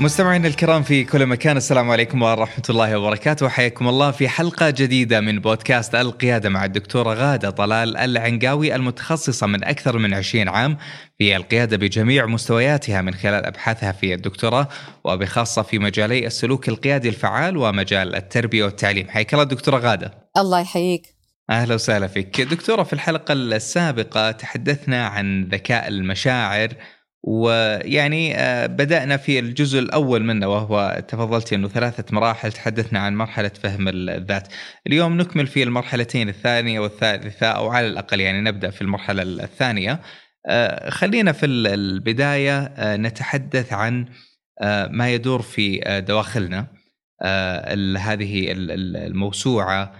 مستمعينا الكرام في كل مكان السلام عليكم ورحمة الله وبركاته. حياكم الله في حلقة جديدة من بودكاست القيادة مع الدكتورة غادة طلال العنقاوي المتخصصة من أكثر من 20 عام في القيادة بجميع مستوياتها من خلال أبحاثها في الدكتوراه وبخاصة في مجالي السلوك القيادي الفعال ومجال التربية والتعليم. حياك الله دكتورة غادة. الله يحييك. أهلا وسهلا فيك. دكتورة في الحلقة السابقة تحدثنا عن ذكاء المشاعر ويعني آه، بدأنا في الجزء الأول منه وهو تفضلتي أنه ثلاثة مراحل تحدثنا عن مرحلة فهم الذات. اليوم نكمل في المرحلتين الثانية والثالثة أو على الأقل يعني نبدأ في المرحلة الثانية. آه، خلينا في البداية آه، نتحدث عن ما يدور في دواخلنا هذه الموسوعة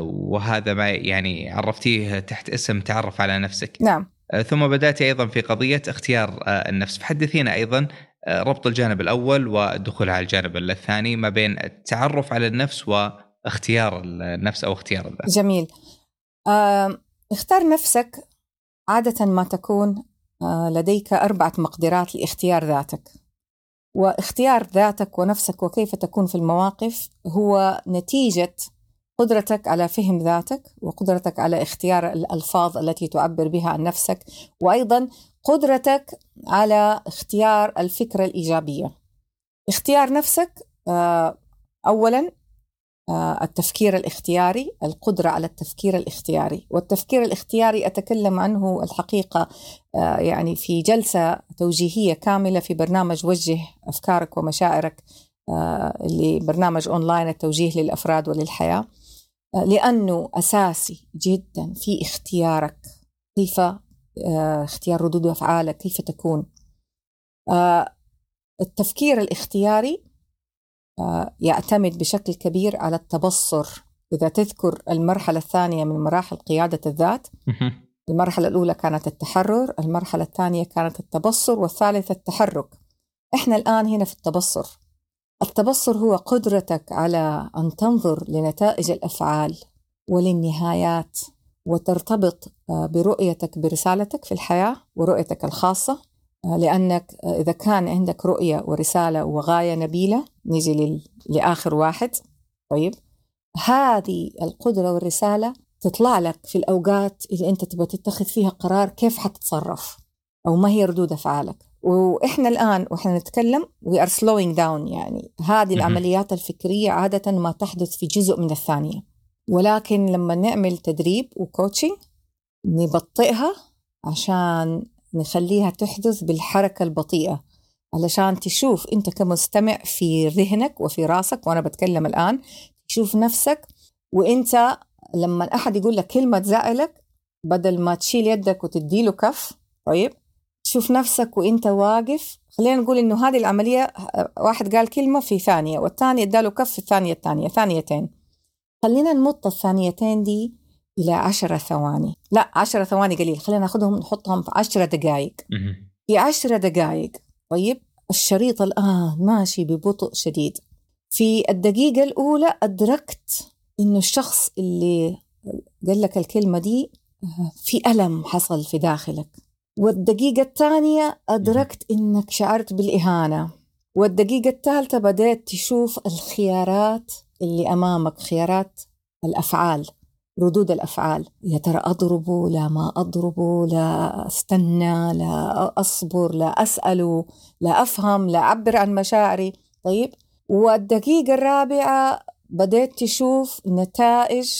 وهذا ما يعني عرفتيه تحت اسم تعرف على نفسك. نعم. ثم بدأت أيضا في قضية اختيار آه، النفس. فحدثينا أيضا آه، ربط الجانب الأول والدخول على الجانب الثاني ما بين التعرف على النفس واختيار النفس أو اختيار الذات. جميل. اختار نفسك عادة ما تكون لديك أربعة مقدرات لاختيار ذاتك. واختيار ذاتك ونفسك وكيف تكون في المواقف هو نتيجة قدرتك على فهم ذاتك وقدرتك على اختيار الألفاظ التي تعبر بها عن نفسك وأيضا قدرتك على اختيار الفكرة الإيجابية. اختيار نفسك آه، اولا آه، التفكير الاختياري القدرة على التفكير الاختياري. والتفكير الاختياري أتكلم عنه الحقيقة آه، يعني في جلسة توجيهية كاملة في برنامج وجه أفكارك ومشاعرك اللي برنامج أونلاين التوجيه للأفراد وللحياة. لأنه أساسي جدا في اختيارك كيف آه، اختيار ردود أفعالك كيف تكون. آه، التفكير الاختياري آه، يعتمد بشكل كبير على التبصر. إذا تذكر المرحلة الثانية من مراحل قيادة الذات المرحلة الأولى كانت التحرر المرحلة الثانية كانت التبصر والثالثة التحرك. إحنا الآن هنا في التبصر. التبصر هو قدرتك على أن تنظر لنتائج الأفعال وللنهايات وترتبط آه، برؤيتك برسالتك في الحياة ورؤيتك الخاصة. آه، لأنك آه، إذا كان عندك رؤية ورسالة وغاية نبيلة نيجي لآخر واحد. طيب هذه القدرة والرسالة تطلع لك في الأوقات اللي أنت تبغى تتخذ فيها قرار كيف حتتصرف أو ما هي ردود أفعالك. وإحنا الآن وإحنا نتكلم we are slowing down يعني. هذه العمليات الفكرية عادة ما تحدث في جزء من الثانية. ولكن لما نعمل تدريب و coaching نبطئها عشان نخليها تحدث بالحركة البطيئة. علشان تشوف أنت كمستمع في ذهنك وفي راسك وأنا بتكلم الآن تشوف نفسك وأنت لما أحد يقول لك كلمة تزعلك بدل ما تشيل يدك وتديله كف طيب؟ تشوف نفسك وإنت واقف. خلينا نقول إنه هذه العملية واحد قال كلمة في ثانية والثاني إداله كف في الثانية الثانية ثانيتين. خلينا نمط الثانيتين دي إلى عشرة ثواني. لا عشرة ثواني قليل. خلينا ناخذهم نحطهم في عشرة دقائق في عشرة دقائق طيب الشريط الآن ماشي ببطء شديد. في الدقيقة الأولى أدركت إنه الشخص اللي قال لك الكلمة دي في ألم حصل في داخلك. والدقيقة الثانية أدركت إنك شعرت بالإهانة. والدقيقة الثالثة بدأت تشوف الخيارات اللي أمامك خيارات الأفعال ردود الأفعال. يا ترى أضربه لا ما أضربه لا أستنى. لا أصبر. لا أسأله لا أفهم. لا أعبر عن مشاعري. طيب. والدقيقة الرابعة بدأت تشوف نتائج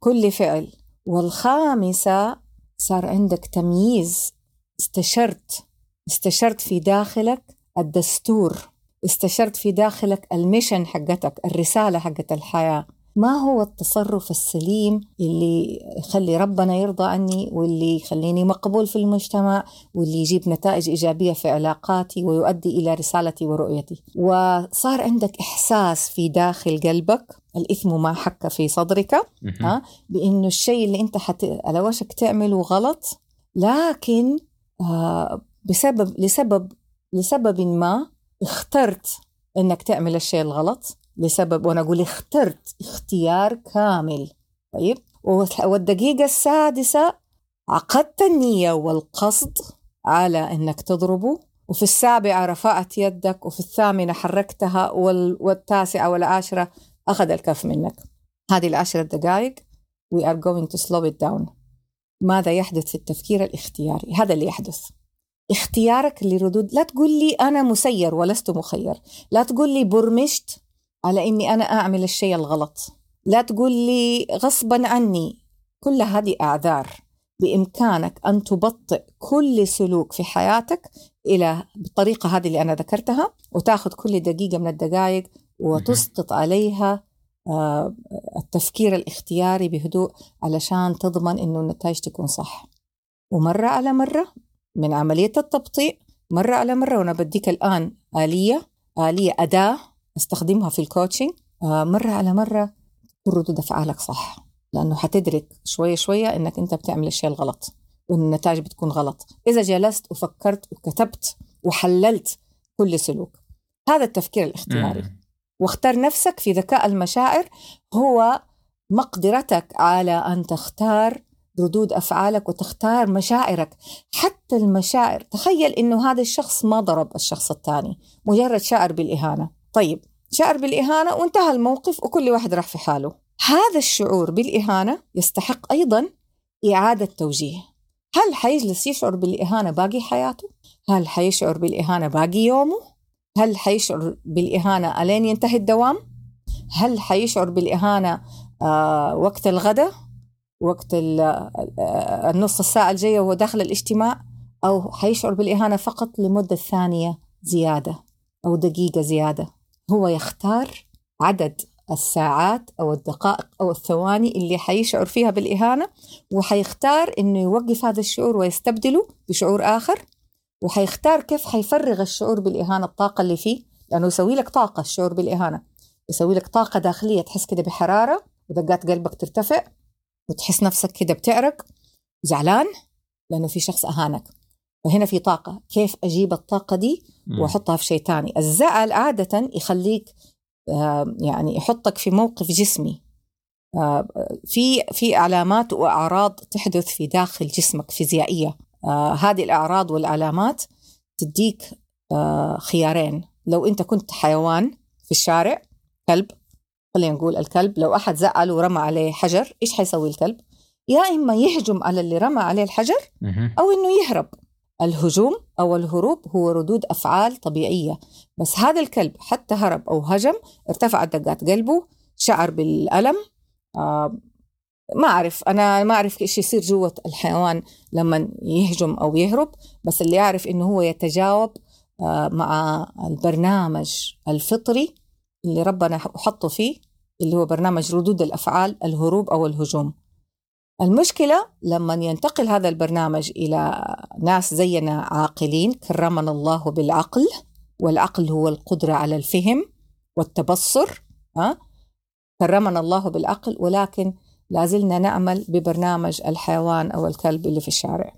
كل فعل. والخامسة صار عندك تمييز استشرت استشرت في داخلك الدستور استشرت في داخلك الميشن حقتك الرسالة حقت الحياة. ما هو التصرف السليم اللي يخلي ربنا يرضى عني واللي يخليني مقبول في المجتمع واللي يجيب نتائج إيجابية في علاقاتي ويؤدي إلى رسالتي ورؤيتي؟ وصار عندك إحساس في داخل قلبك الإثم ما حك في صدرك ها؟ بإنه الشيء اللي أنت حت... على وشك تعمله غلط لكن بسبب لسبب لسبب ما اخترت إنك تعمل الشيء الغلط لسبب وأنا أقول اخترت اختيار كامل. طيب؟ والدقيقة السادسة عقدت النية والقصد على إنك تضربه وفي السابعة رفعت يدك وفي الثامنة حركتها والتاسعة والعاشرة أخذ الكف منك. هذه العشر دقائق we are going to slow it down. ماذا يحدث في التفكير الاختياري؟ هذا اللي يحدث. اختيارك لردود. لا تقول لي أنا مسير ولست مخير. لا تقول لي برمجت على إني أنا أعمل الشيء الغلط. لا تقول لي غصبا عني. كل هذه أعذار بإمكانك أن تبطئ كل سلوك في حياتك إلى بالطريقة هذه اللي أنا ذكرتها وتأخذ كل دقيقة من الدقائق وتسقط عليها التفكير الاختياري بهدوء علشان تضمن إنه النتائج تكون صح. ومرة على مرة من عملية التبطيء مرة على مرة وأنا بديك الآن آلية آلية أداة أستخدمها في الكوتشنج آه، مرة على مرة تكون ردود أفعالك صح. لأنه حتدرك شوية شوية إنك أنت بتعمل الشيء الغلط وإن النتائج بتكون غلط. إذا جلست وفكرت وكتبت وحللت كل سلوك هذا التفكير الاختياري. واختار نفسك في ذكاء المشاعر هو مقدرتك على أن تختار ردود أفعالك وتختار مشاعرك حتى المشاعر تخيل إنه هذا الشخص ما ضرب الشخص الثاني مجرد شعر بالإهانة طيب شعر بالإهانة وانتهى الموقف وكل واحد راح في حاله هذا الشعور بالإهانة يستحق أيضا إعادة توجيه هل حيجلس يشعر بالإهانة باقي حياته؟ هل حيشعر بالإهانة باقي يومه؟ هل حيشعر بالإهانة ألين ينتهي الدوام؟ هل حيشعر بالإهانة آه وقت الغداء؟ وقت آه، النص الساعة الجاية وهو داخل الاجتماع أو حيشعر بالإهانة فقط لمدة ثانية زيادة أو دقيقة زيادة هو يختار عدد الساعات أو الدقائق أو الثواني اللي حيشعر فيها بالإهانة وحيختار إنه يوقف هذا الشعور ويستبدله بشعور آخر وحيختار كيف حيفرغ الشعور بالإهانة الطاقة اللي فيه لأنه يسوي لك طاقة الشعور بالإهانة. يسوي لك طاقة داخلية تحس كده بحرارة ودقات قلبك ترتفع وتحس نفسك كده بتعرق زعلان لأنه في شخص أهانك. وهنا في طاقة. كيف أجيب الطاقة دي وأحطها في شيء تاني؟ الزعل عادة يخليك يعني يحطك في موقف جسمي. في في علامات وأعراض تحدث في داخل جسمك فيزيائية. هذه الأعراض والعلامات تديك خيارين. لو أنت كنت حيوان في الشارع كلب خلينا نقول الكلب لو أحد زعل ورمى عليه حجر إيش حيسوي الكلب؟ يا إما يهجم على اللي رمى عليه الحجر أو إنه يهرب. الهجوم أو الهروب هو ردود أفعال طبيعية. بس هذا الكلب حتى هرب أو هجم ارتفعت دقات قلبه شعر بالألم آه ما أعرف أنا ما أعرف إيش يصير جوة الحيوان لما يهجم أو يهرب بس اللي أعرف إنه هو يتجاوب آه مع البرنامج الفطري اللي ربنا حطه فيه اللي هو برنامج ردود الأفعال الهروب أو الهجوم. المشكلة لما ينتقل هذا البرنامج إلى ناس زينا عاقلين كرمنا الله بالعقل والعقل هو القدرة على الفهم والتبصر ها كرمنا الله بالعقل ولكن لازلنا نعمل ببرنامج الحيوان أو الكلب اللي في الشارع.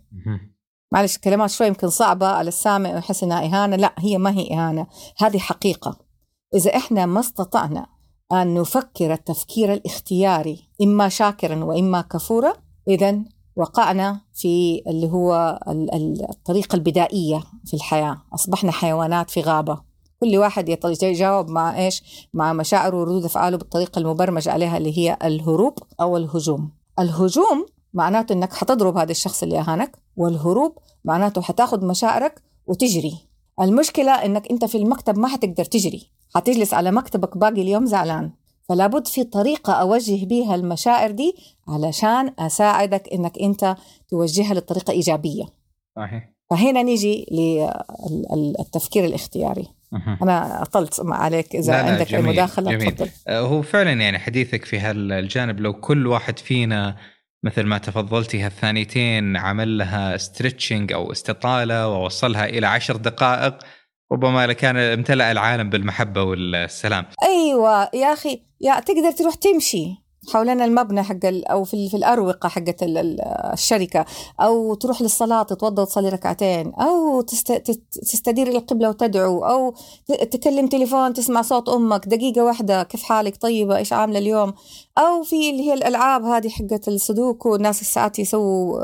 معلش كلمات شوي يمكن صعبة على السامع ويحس إنها إهانة. لا هي ما هي إهانة هذه حقيقة. إذا إحنا ما استطعنا أن نفكر التفكير الاختياري إما شاكرا وإما كفورا إذا وقعنا في اللي هو الطريقة البدائية في الحياة. أصبحنا حيوانات في غابة. كل واحد يجاوب مع إيش؟ مع مشاعره وردود أفعاله بالطريقة المبرمج عليها اللي هي الهروب أو الهجوم. الهجوم معناته أنك حتضرب هذا الشخص اللي أهانك والهروب معناته حتاخذ مشاعرك وتجري. المشكلة أنك أنت في المكتب ما حتقدر تجري. حتجلس على مكتبك باقي اليوم زعلان. فلا بد في طريقة أوجه بيها المشاعر دي علشان أساعدك إنك أنت توجهها للطريقة إيجابية. صحيح. فهنا نيجي للتفكير الاختياري. أنا اطلت عليك إذا لا لا عندك جميل اي مداخلة جميل. تفضل آه، هو فعلا يعني حديثك في هالجانب لو كل واحد فينا مثل ما تفضلتي هالثانيتين عمل لها stretching أو استطالة ووصلها إلى عشر دقائق ربما لكان امتلأ العالم بالمحبة والسلام. أيوه يا أخي يا تقدر تروح تمشي حوالين المبنى حق أو في في الأروقة حقت الشركة. أو تروح للصلاة تتوضأ وتصلي ركعتين. أو تستدير إلى القبلة وتدعو. أو تكلم تليفون تسمع صوت أمك. دقيقة واحدة. كيف حالك؟ طيبة. إيش عاملة اليوم؟ أو في اللي هي الألعاب هذه حقت السودوكو. الناس الساعات يسووا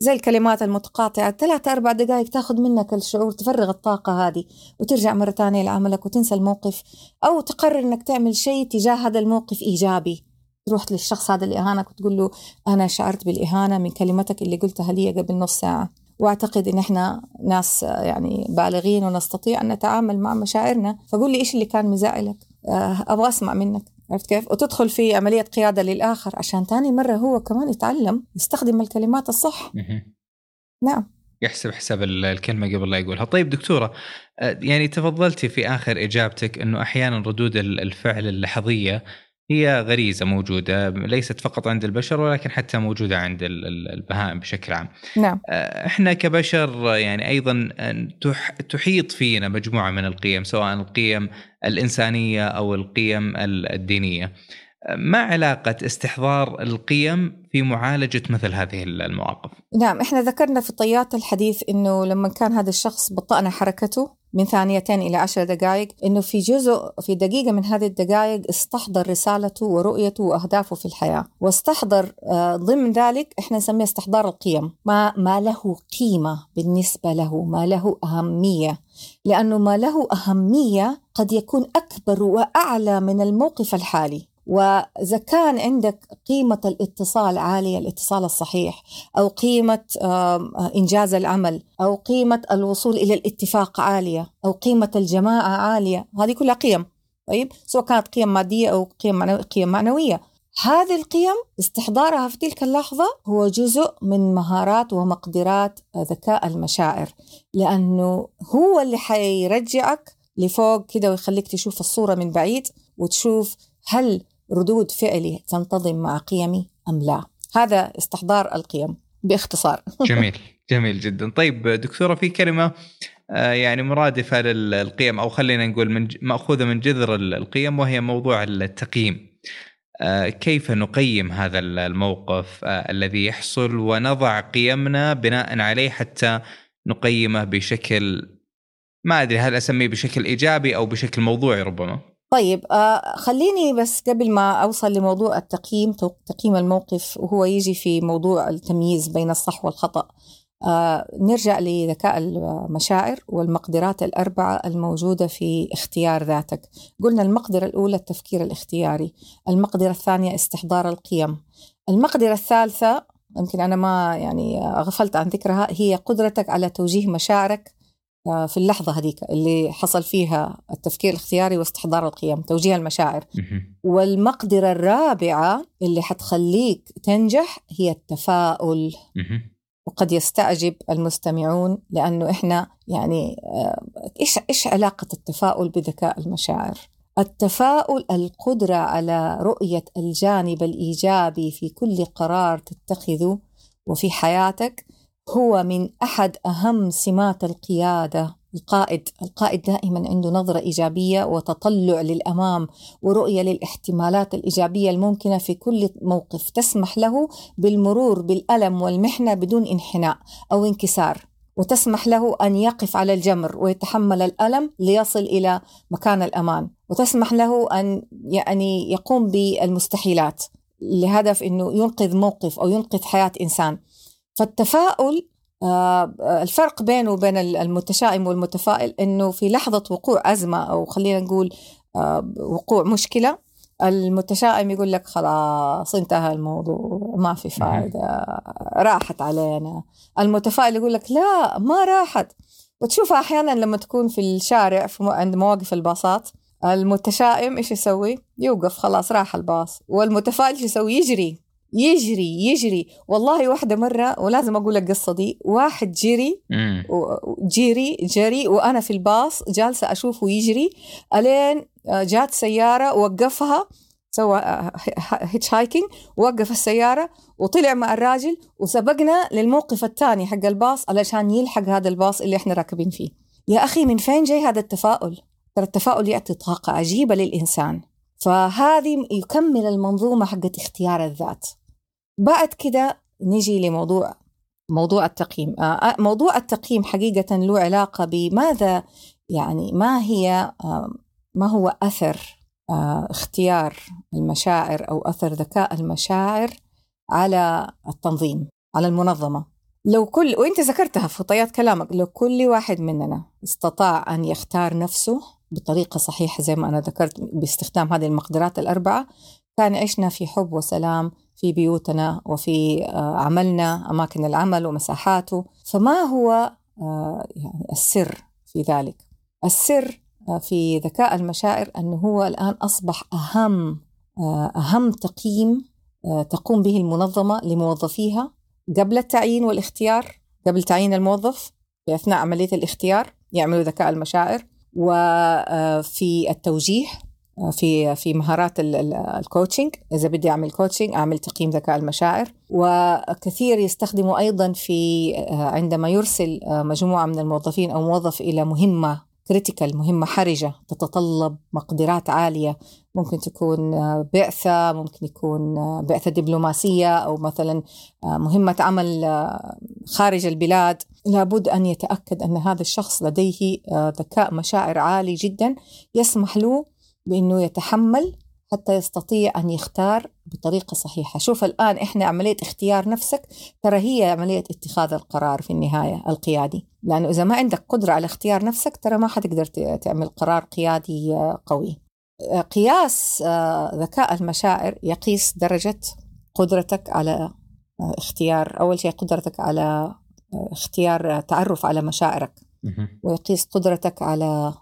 زي الكلمات المتقاطعة. ثلاثة أربع دقائق تاخذ منك الشعور تفرغ الطاقة هذه. وترجع مرة ثانية لعملك وتنسى الموقف. أو تقرر أنك تعمل شيء تجاه هذا الموقف إيجابي. تروح للشخص هذا اللي أهانك وتقول له أنا شعرت بالإهانة من كلمتك اللي قلتها لي قبل نص ساعة. وأعتقد إن إحنا ناس يعني بالغين ونستطيع أن نتعامل مع مشاعرنا. فقول لي إيش اللي كان مزعلك؟ آه، أبغى أسمع منك. عرفت كيف؟ وتدخل في عملية قيادة للآخر عشان ثاني مرة هو كمان يتعلم يستخدم الكلمات الصح. نعم. يحسب حساب الكلمة قبل لا يقولها. طيب دكتورة آه، يعني تفضلتي في آخر إجابتك أنه أحيانا ردود الفعل اللحظية هي غريزة موجودة ليست فقط عند البشر ولكن حتى موجودة عند البهائم بشكل عام. نعم. آه، إحنا كبشر يعني أيضا تحيط فينا مجموعة من القيم سواء القيم الإنسانية أو القيم الدينية. ما علاقة استحضار القيم في معالجة مثل هذه المواقف؟ نعم إحنا ذكرنا في طيات الحديث إنه لما كان هذا الشخص بطأنا حركته. من ثانيتين إلى عشر دقائق إنه في جزء في دقيقة من هذه الدقائق استحضر رسالته ورؤيته وأهدافه في الحياة. واستحضر آه، ضمن ذلك إحنا نسميه استحضار القيم. ما, ما له قيمة بالنسبة له ما له أهمية. لأنه ما له أهمية قد يكون أكبر وأعلى من الموقف الحالي. وإذا كان عندك قيمة الاتصال عالية الاتصال الصحيح أو قيمة إنجاز العمل أو قيمة الوصول إلى الاتفاق عالية أو قيمة الجماعة عالية هذه كلها قيم. طيب؟ سواء كانت قيم مادية أو قيم قيم معنوية. هذه القيم استحضارها في تلك اللحظة هو جزء من مهارات ومقدرات ذكاء المشاعر لأنه هو اللي حيرجعك لفوق كده ويخليك تشوف الصورة من بعيد وتشوف هل ردود فعلي تنتظم مع قيمي أم لا؟ هذا استحضار القيم باختصار. جميل جميل جدا. طيب دكتورة في كلمة آه، يعني مرادفة للقيم أو خلينا نقول من مأخوذة من جذر القيم وهي موضوع التقييم. آه، كيف نقيم هذا الموقف آه، الذي يحصل ونضع قيمنا بناء عليه حتى نقيمه بشكل ما أدري هل أسميه بشكل إيجابي أو بشكل موضوعي ربما؟ طيب آه خليني بس قبل ما أوصل لموضوع التقييم تقييم الموقف وهو يجي في موضوع التمييز بين الصح والخطأ. آه نرجع لذكاء المشاعر والمقدرات الأربعة الموجودة في اختيار ذاتك. قلنا المقدرة الأولى التفكير الاختياري المقدرة الثانية استحضار القيم. المقدرة الثالثة يمكن أنا ما يعني غفلت عن ذكرها هي قدرتك على توجيه مشاعرك في اللحظة هذيك اللي حصل فيها التفكير الاختياري واستحضار القيم توجيه المشاعر. والمقدرة الرابعة اللي حتخليك تنجح هي التفاؤل. وقد يستعجب المستمعون لأنه إحنا يعني آه، إيش إيش علاقة التفاؤل بذكاء المشاعر؟ التفاؤل القدرة على رؤية الجانب الإيجابي في كل قرار تتخذه وفي حياتك هو من أحد أهم سمات القيادة. القائد القائد دائما عنده نظرة إيجابية وتطلع للأمام ورؤية للاحتمالات الإيجابية الممكنة في كل موقف تسمح له بالمرور بالألم والمحنة بدون انحناء أو انكسار. وتسمح له أن يقف على الجمر ويتحمل الألم ليصل إلى مكان الأمان. وتسمح له أن يعني يقوم بالمستحيلات. لهدف إنه ينقذ موقف أو ينقذ حياة إنسان. فالتفاؤل آه، الفرق بينه وبين المتشائم والمتفائل إنه في لحظة وقوع أزمة أو خلينا نقول آه، وقوع مشكلة المتشائم يقول لك خلاص انتهى الموضوع ما في فائده راحت علينا. المتفائل يقول لك لا ما راحت. وتشوفها أحيانا لما تكون في الشارع في عند مواقف الباصات المتشائم إيش يسوي؟ يوقف خلاص راح الباص. والمتفائل إيش يسوي؟ يجري. يجري يجري والله واحدة مرة ولازم أقول القصة دي واحد جري. جري جري وأنا في الباص جالسة أشوفه يجري ألين آه، جات سيارة وقفها سوى hitchhiking وقف السيارة وطلع مع الراجل وسبقنا للموقف الثاني حق الباص علشان يلحق هذا الباص اللي إحنا راكبين فيه يا أخي من فين جاي هذا التفاؤل؟ ترى التفاؤل يعطي طاقة عجيبة للإنسان فهذه يكمل المنظومة حقت اختيار الذات بعد كده نجي لموضوع موضوع التقييم. آه، آه، موضوع التقييم حقيقة له علاقة بماذا؟ يعني ما هي آه، ما هو أثر اختيار المشاعر أو أثر ذكاء المشاعر على التنظيم على المنظمة؟ لو كل وأنت ذكرتها في طيات كلامك لو كل واحد مننا استطاع أن يختار نفسه بطريقة صحيحة زي ما أنا ذكرت باستخدام هذه المقدرات الأربعة كان عشنا في حب وسلام في بيوتنا وفي آه، عملنا أماكن العمل ومساحاته. فما هو آه، يعني السر في ذلك؟ السر آه، في ذكاء المشاعر أنه هو الآن أصبح أهم أهم تقييم تقوم به المنظمة لموظفيها قبل التعيين والاختيار قبل تعيين الموظف في أثناء عملية الاختيار يعملوا ذكاء المشاعر. وفي التوجيه في في مهارات ال coaching إذا بدي أعمل coaching أعمل تقييم ذكاء المشاعر. وكثير يستخدموا أيضا في عندما يرسل مجموعة من الموظفين أو موظف إلى مهمة critical مهمة حرجة تتطلب مقدرات عالية. ممكن تكون آه، بعثة ممكن يكون آه، بعثة دبلوماسية أو مثلا آه، مهمة عمل خارج البلاد. لابد أن يتأكد أن هذا الشخص لديه ذكاء مشاعر عالي جدا يسمح له بأنه يتحمل حتى يستطيع أن يختار بطريقة صحيحة. شوف الآن إحنا عملية اختيار نفسك ترى هي عملية اتخاذ القرار في النهاية القيادي. لأنه إذا ما عندك قدرة على اختيار نفسك ترى ما حتقدر تعمل قرار قيادي آه، قوي. آه، قياس آه، ذكاء المشاعر يقيس درجة قدرتك على اختيار. أول شيء قدرتك على اختيار تعرف على مشاعرك. ويقيس قدرتك على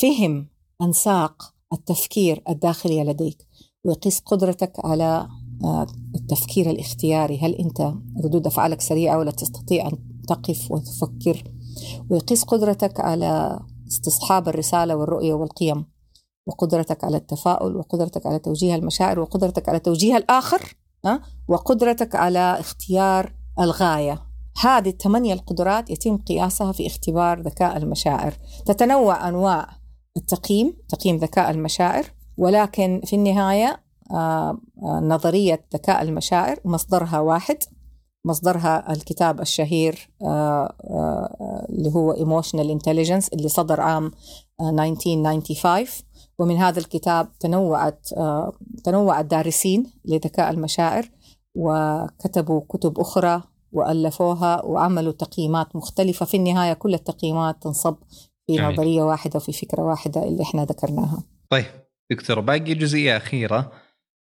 فهم أنساق التفكير الداخلي لديك ويقيس قدرتك على آه، التفكير الاختياري. هل أنت ردود أفعالك سريعة ولا تستطيع أن تقف وتفكر؟ ويقيس قدرتك على استصحاب الرسالة والرؤية والقيم وقدرتك على التفاؤل وقدرتك على توجيه المشاعر وقدرتك على توجيه الآخر وقدرتك على اختيار الغاية. هذه الثمانية القدرات يتم قياسها في اختبار ذكاء المشاعر. تتنوع أنواع التقييم تقييم ذكاء المشاعر ولكن في النهاية آه، آه، نظرية ذكاء المشاعر مصدرها واحد مصدرها الكتاب الشهير آه، اللي هو Emotional Intelligence اللي صدر عام 1995 ومن هذا الكتاب تنوعت تنوع الدارسين لذكاء المشاعر وكتبوا كتب أخرى وألفوها وعملوا تقييمات مختلفة. في النهاية كل التقييمات تنصب في جميل. نظرية واحدة وفي فكرة واحدة اللي إحنا ذكرناها. طيب دكتور باقي جزئية أخيرة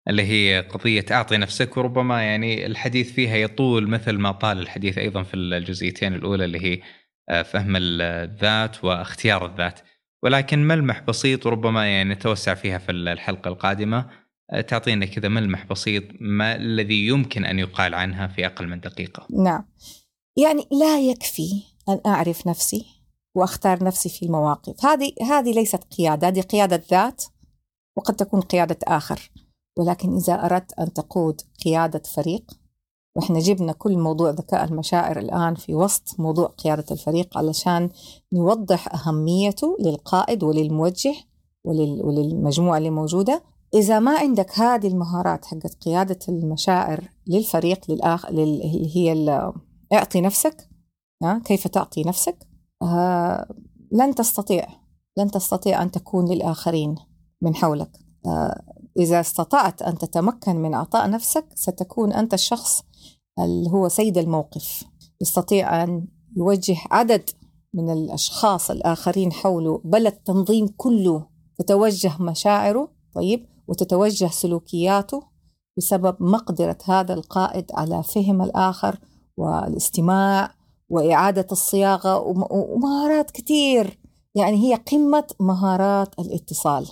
اللي هي قضية أعطي نفسك وربما يعني الحديث فيها يطول مثل ما طال الحديث أيضا في الجزئيتين الأولى اللي هي آه، فهم الذات واختيار الذات ولكن ملمح بسيط وربما يعني نتوسع فيها في الحلقة القادمة آه، تعطينا كذا ملمح بسيط ما الذي يمكن أن يقال عنها في أقل من دقيقة. نعم. يعني لا يكفي أن أعرف نفسي وأختار نفسي في المواقف. هذه هذه ليست قيادة هذه قيادة ذات وقد تكون قيادة آخر. ولكن إذا أردت أن تقود قيادة فريق وإحنا جبنا كل موضوع ذكاء المشاعر الآن في وسط موضوع قيادة الفريق علشان نوضح أهميته للقائد وللموجه ولل... وللمجموعة اللي موجودة. إذا ما عندك هذه المهارات حقت قيادة المشاعر للفريق للآخ... لل... هي ال... اعطي نفسك كيف تعطي نفسك؟ لن تستطيع لن تستطيع أن تكون للآخرين من حولك. آه، إذا استطعت أن تتمكن من عطاء نفسك ستكون أنت الشخص اللي هو سيد الموقف. يستطيع أن يوجه عدد من الأشخاص الآخرين حوله بل التنظيم كله تتوجه مشاعره طيب وتتوجه سلوكياته بسبب مقدرة هذا القائد على فهم الآخر والاستماع وإعادة الصياغة ومهارات كثير يعني هي قمة مهارات الاتصال.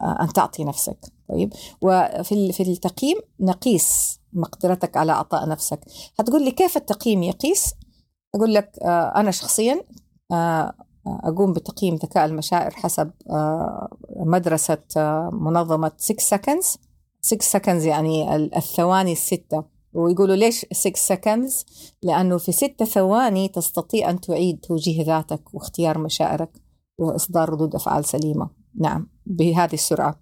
آه، أن تعطي نفسك. طيب. وفي في التقييم نقيس مقدرتك على عطاء نفسك. هتقول لي كيف التقييم يقيس؟ أقول لك آه، أنا شخصيا آه، أقوم بتقييم ذكاء المشاعر حسب مدرسة منظمة 6 seconds. 6 seconds يعني الثواني الستة. ويقولوا ليش 6 seconds لأنه في ستة ثواني تستطيع أن تعيد توجيه ذاتك واختيار مشاعرك وإصدار ردود أفعال سليمة. نعم بهذه السرعة.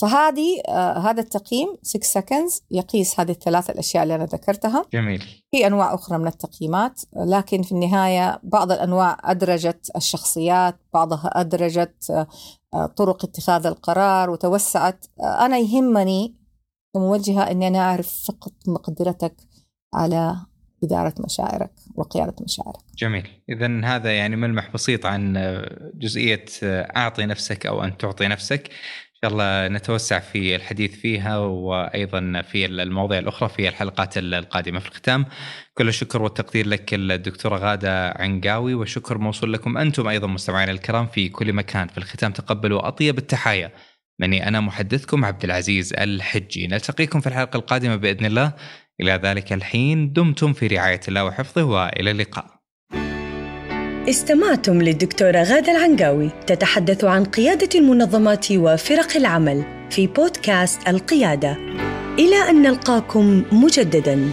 فهذه آه هذا التقييم 6 seconds يقيس هذه الثلاث الأشياء اللي أنا ذكرتها. جميل. في أنواع أخرى من التقييمات لكن في النهاية بعض الأنواع أدرجت الشخصيات بعضها أدرجت آه طرق اتخاذ القرار وتوسعت. آه أنا يهمني كموجهة أني أنا أعرف فقط مقدرتك على إدارة مشاعرك وقيادة مشاعرك. جميل. إذا هذا يعني ملمح بسيط عن جزئية أعطي نفسك أو أن تعطي نفسك. إن شاء الله نتوسع في الحديث فيها وأيضا في المواضيع الأخرى في الحلقات القادمة في الختام. كل الشكر والتقدير لك الدكتورة غادة عنقاوي وشكر موصول لكم أنتم أيضا مستمعينا الكرام في كل مكان. في الختام تقبلوا أطيب التحايا. مني أنا محدثكم عبد العزيز الحجي. نلتقيكم في الحلقة القادمة بإذن الله. إلى ذلك الحين دمتم في رعاية الله وحفظه وإلى اللقاء. استمعتم للدكتورة غادة العنقاوي تتحدث عن قيادة المنظمات وفرق العمل في بودكاست القيادة. إلى أن نلقاكم مجدداً.